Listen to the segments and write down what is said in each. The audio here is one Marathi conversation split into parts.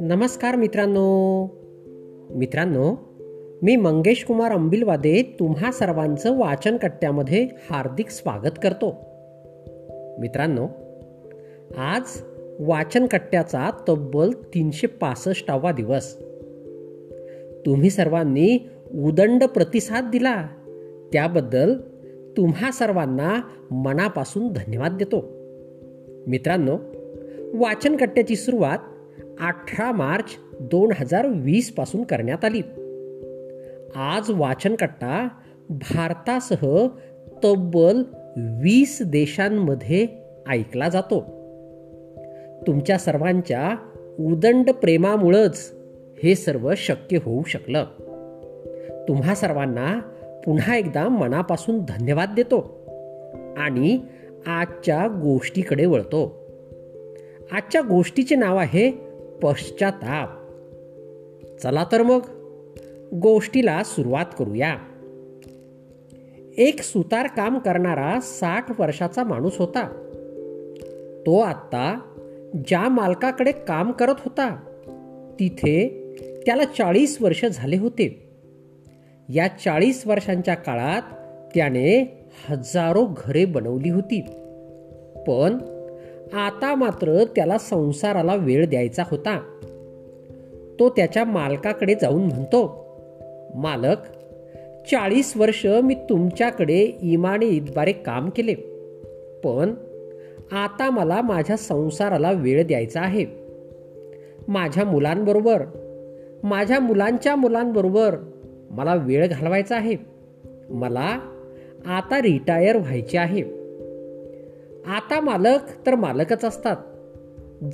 नमस्कार मित्रांनो. मित्रांनो मी मंगेश कुमार अंबिलवादे तुम्हा सर्वांचं वाचन कट्ट्यामध्ये हार्दिक स्वागत करतो. मित्रांनो आज वाचन कट्ट्याचा तब्बल तीनशे पासष्टावा दिवस. तुम्ही सर्वांनी उदंड प्रतिसाद दिला. त्याबद्दल तुम्हा सर्वांना मनापासून धन्यवाद देतो. मित्रांनो वाचनकट्ट्याची सुरुवात अठरा मार्च दोन हजार वीसपासून करण्यात आली. आज वाचनकट्टा भारतासह तब्बल वीस देशांमध्ये ऐकला जातो. तुमच्या सर्वांच्या उदंड प्रेमामुळंच हे सर्व शक्य होऊ शकलं. तुम्हा सर्वांना पुन्हा एकदा मनापासून धन्यवाद देतो आणि आजच्या गोष्टीकडे वळतो. आजच्या गोष्टीचे नाव आहे पश्चाताप. चला तर मग गोष्टीला सुरुवात करूया. एक सुतार काम करणारा साठ वर्षाचा माणूस होता. तो आत्ता ज्या मालकाकडे काम करत होता तिथे त्याला चाळीस वर्ष झाले होते. या चाळीस वर्षांच्या काळात त्याने हजारो घरे बनवली होती. पण आता मात्र त्याला संसाराला वेळ द्यायचा होता. तो त्याच्या मालकाकडे जाऊन म्हणतो मालक चाळीस वर्ष मी तुमच्याकडे इमाने इतबारे काम केले. पण आता मला माझ्या संसाराला वेळ द्यायचा आहे. माझ्या मुलांबरोबर माझ्या मुलांच्या मुलांबरोबर मला वेळ घालवायचा आहे. मला आता रिटायर व्हायचे आहे. आता मालक तर मालकच असतात.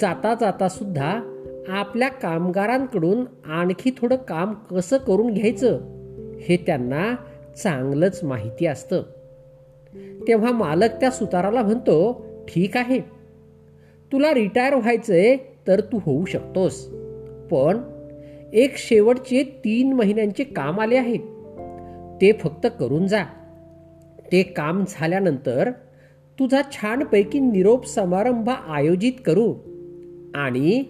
जाता जाता सुद्धा आपल्या कामगारांकडून आणखी थोडं काम कसं करून घ्यायचं हे त्यांना चांगलंच माहिती असतं. तेव्हा मालक त्या सुताराला म्हणतो ठीक आहे. तुला रिटायर व्हायचंय तर तू होऊ शकतोस. पण एक शेवटचे तीन महिन्यांचे काम आले आहे ते फक्त करून जा. ते काम झाल्यानंतर तुझा छानपैकी निरोप समारंभ आयोजित करू आणि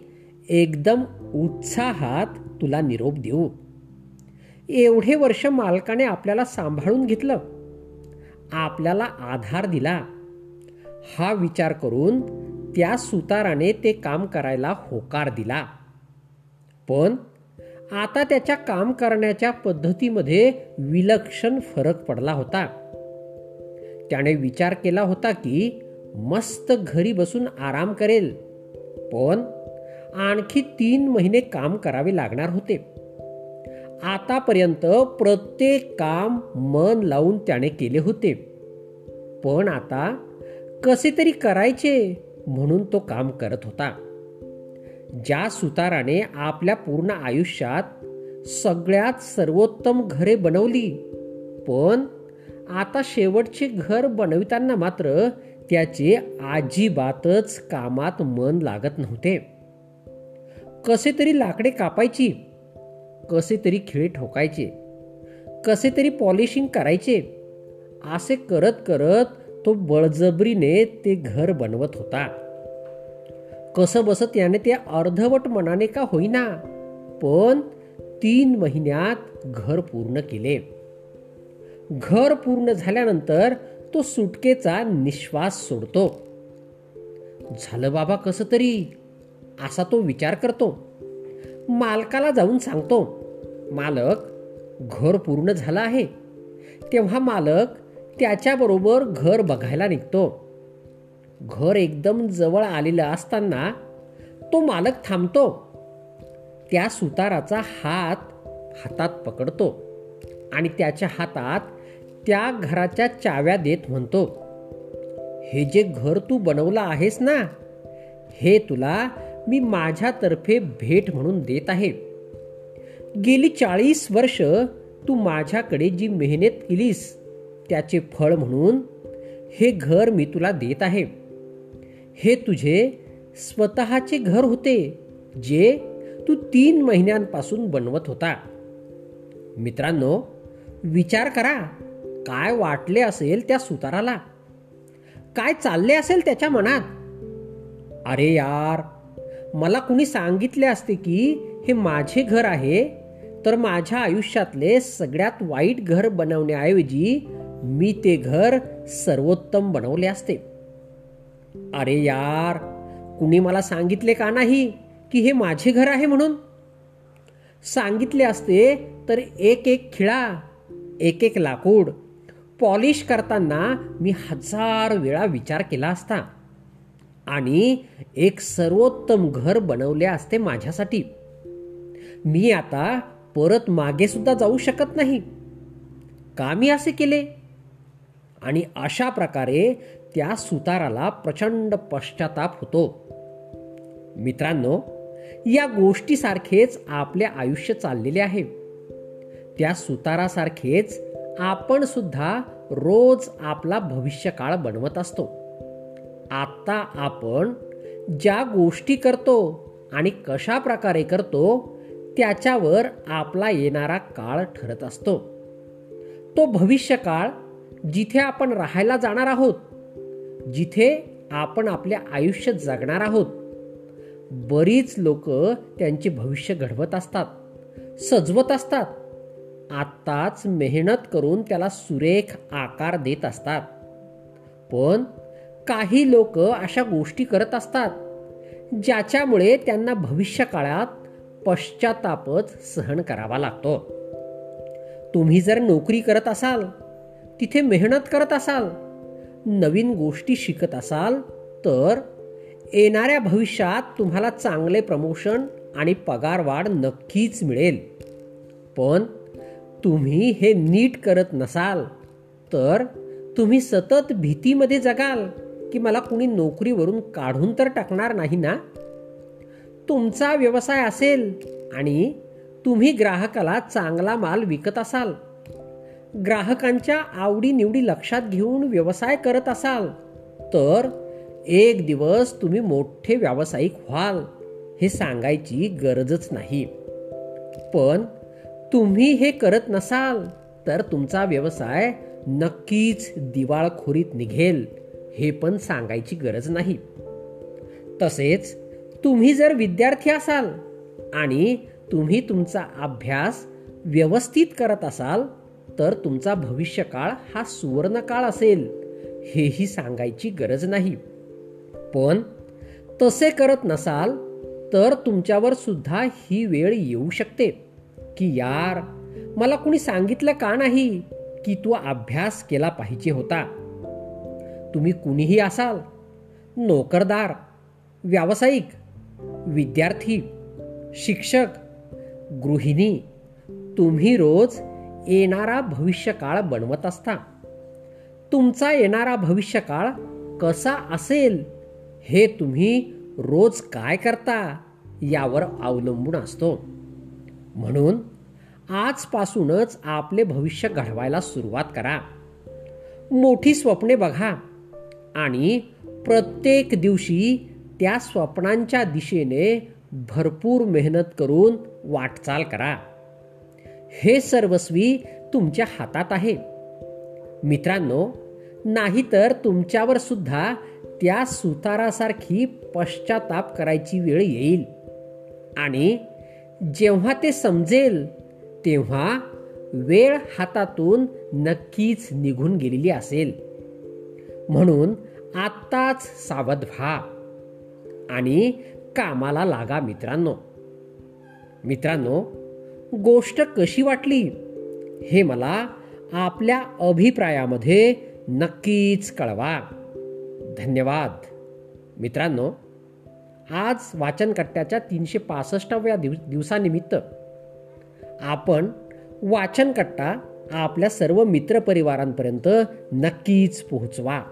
एकदम उत्साहात तुला निरोप देऊ. एवढे वर्ष मालकाने आपल्याला सांभाळून घेतलं. आपल्याला आधार दिला. हा विचार करून त्या सुताराने ते काम करायला होकार दिला. पण आता त्याच्या काम करण्याच्या पद्धतीमध्ये विलक्षण फरक पडला होता. त्याने विचार केला होता की मस्त घरी बसून आराम करेल पण आणखी तीन महिने काम करावे लागणार होते. आतापर्यंत प्रत्येक काम मन लावून त्याने केले होते. पण आता कसे तरी करायचे म्हणून तो काम करत होता. ज्या सुताराने आपल्या पूर्ण आयुष्यात सगळ्यात सर्वोत्तम घरे बनवली पण आता शेवटचे घर बनविताना मात्र त्याचे अजिबातच कामात मन लागत नव्हते. कसे तरी लाकडे कापायची कसे तरी खिळे ठोकायचे कसे तरी पॉलिशिंग करायचे असे करत करत तो बळजबरीने ते घर बनवत होता. कसं बसत याने ते अर्धवट मनाने का होईना. पण तीन महिन्यात घर पूर्ण केले. घर पूर्ण झाल्यानंतर तो सुटकेचा निश्वास सोडतो. झालं बाबा कसं तरी? असा तो विचार करतो. मालकाला जाऊन सांगतो मालक घर पूर्ण झालं आहे. तेव्हा मालक त्याच्याबरोबर घर बघायला निघतो. घर एकदम जवळ आलेलं असताना तो मालक थांबतो. त्या सुताराचा हात हातात पकडतो आणि त्याच्या हातात त्या घराच्या चाव्या देत म्हणतो हे जे घर तू बनवलं आहेस ना हे तुला मी माझ्यातर्फे भेट म्हणून देत आहे. गेली चाळीस वर्ष तू माझ्याकडे जी मेहनत केलीस त्याचे फळ म्हणून हे घर मी तुला देत आहे. हे तुझे स्वतःचे घर होते जे तू तीन महिन्यांपासून बनवत होता. मित्रांनो विचार करा काय वाटले असेल त्या सुताराला? काय चालले असेल त्याच्या मनात? अरे यार मला कुणी सांगितले असते की हे माझे घर आहे तर माझ्या आयुष्यातले सगळ्यात वाईट घर बनवण्याऐवजी मी ते घर सर्वोत्तम बनवले असते. अरे यार कुणी मला सांगितले का नाही की हे माझे घर आहे म्हणून? सांगितले असते तर एक एक खिळा एक एक लाकूड पॉलिश करताना मी हजार वेळा विचार केला असता. आणि एक सर्वोत्तम घर बनवले असते माझ्यासाठी. मी आता परत मागे सुद्धा जाऊ शकत नाही. का मी असे केले? आणि अशा प्रकारे त्या सुताराला प्रचंड पश्चाताप होतो. मित्रांनो या गोष्टीसारखेच आपले आयुष्य चाललेले आहे. त्या सुतारासारखेच आपण सुद्धा रोज आपला भविष्यकाळ बनवत असतो. आत्ता आपण ज्या गोष्टी करतो आणि कशा प्रकारे करतो त्याच्यावर आपला येणारा काळ ठरत असतो. तो भविष्यकाळ जिथे आपण राहायला जाणार आहोत जिथे आपण आपले आयुष्य जगणार आहोत. बरीच लोक त्यांचे भविष्य घडवत असतात सजवत असतात. आत्ताच मेहनत करून त्याला सुरेख आकार देत असतात. पण काही लोक अशा गोष्टी करत असतात ज्याच्यामुळे त्यांना भविष्य काळात पश्चातापच सहन करावा लागतो. तुम्ही जर नोकरी करत असाल तिथे मेहनत करत असाल नवीन गोष्टी शिकत असाल तर येणाऱ्या भविष्यात तुम्हाला चांगले प्रमोशन आणि पगार वाढ नक्कीच मिळेल. पण तुम्ही हे नीट करत नसाल तर तुम्ही सतत भीतीमध्ये जगाल की मला कुणी नोकरीवरून काढून तर टाकणार नाही ना? तुमचा व्यवसाय असेल आणि तुम्ही ग्राहकाला चांगला माल विकत असाल. ग्राहकांच्या आवडीनिवडी लक्षात घेऊन व्यवसाय करत असाल तर एक दिवस तुम्ही मोठे व्यावसायिक व्हाल हे सांगायची गरजच नाही. पण तुम्ही हे करत नसाल तर तुमचा व्यवसाय नक्कीच दिवाळखोरीत निघेल हे पण सांगायची गरज नाही. तसेच तुम्ही जर विद्यार्थी असाल आणि तुम्ही तुमचा अभ्यास व्यवस्थित करत असाल तर तुमचा भविष्यकाळ हा सुवर्णकाळ असेल हेही सांगायची गरज नाही. पण तसे करत नसाल तर तुमच्यावर सुद्धा ही वेळ येऊ शकते. की यार मला कुणी सांगितलं का नाही की तू अभ्यास केला पाहिजे होता? तुम्ही कुणीही असाल नोकरदार व्यावसायिक विद्यार्थी शिक्षक गृहिणी तुम्ही रोज येणारा भविष्यकाळ बनवत असता. तुमचा येणारा भविष्यकाळ कसा असेल हे तुम्ही रोज काय करता यावर अवलंबून असतो. म्हणून आजपासूनच आपले भविष्य घडवायला सुरुवात करा. मोठी स्वप्ने बघा आणि प्रत्येक दिवशी त्या स्वप्नांच्या दिशेने भरपूर मेहनत करून वाटचाल करा. हे सर्वस्वी तुमच्या हातात आहे. मित्रांनो नाहीतर तुमच्यावर सुद्धा त्या सुतारासारखी पश्चाताप करायची वेळ येईल. आणि जेव्हा ते समजेल तेव्हा वेळ हातातून नक्कीच निघून गेलेली असेल. म्हणून आत्ताच सावध व्हा आणि कामाला लागा मित्रांनो. मित्रांनो गोष्ट कशी वाटली? हे मला आपल्या अभिप्रायामध्ये नक्कीच कळवा. धन्यवाद. मित्रांनो आज वाचनकट्ट्याच्या तीनशे पासष्टाव्या दिव दिवसानिमित्त आपण वाचनकट्टा आपल्या सर्व मित्रपरिवारांपर्यंत नक्कीच पोहोचवा.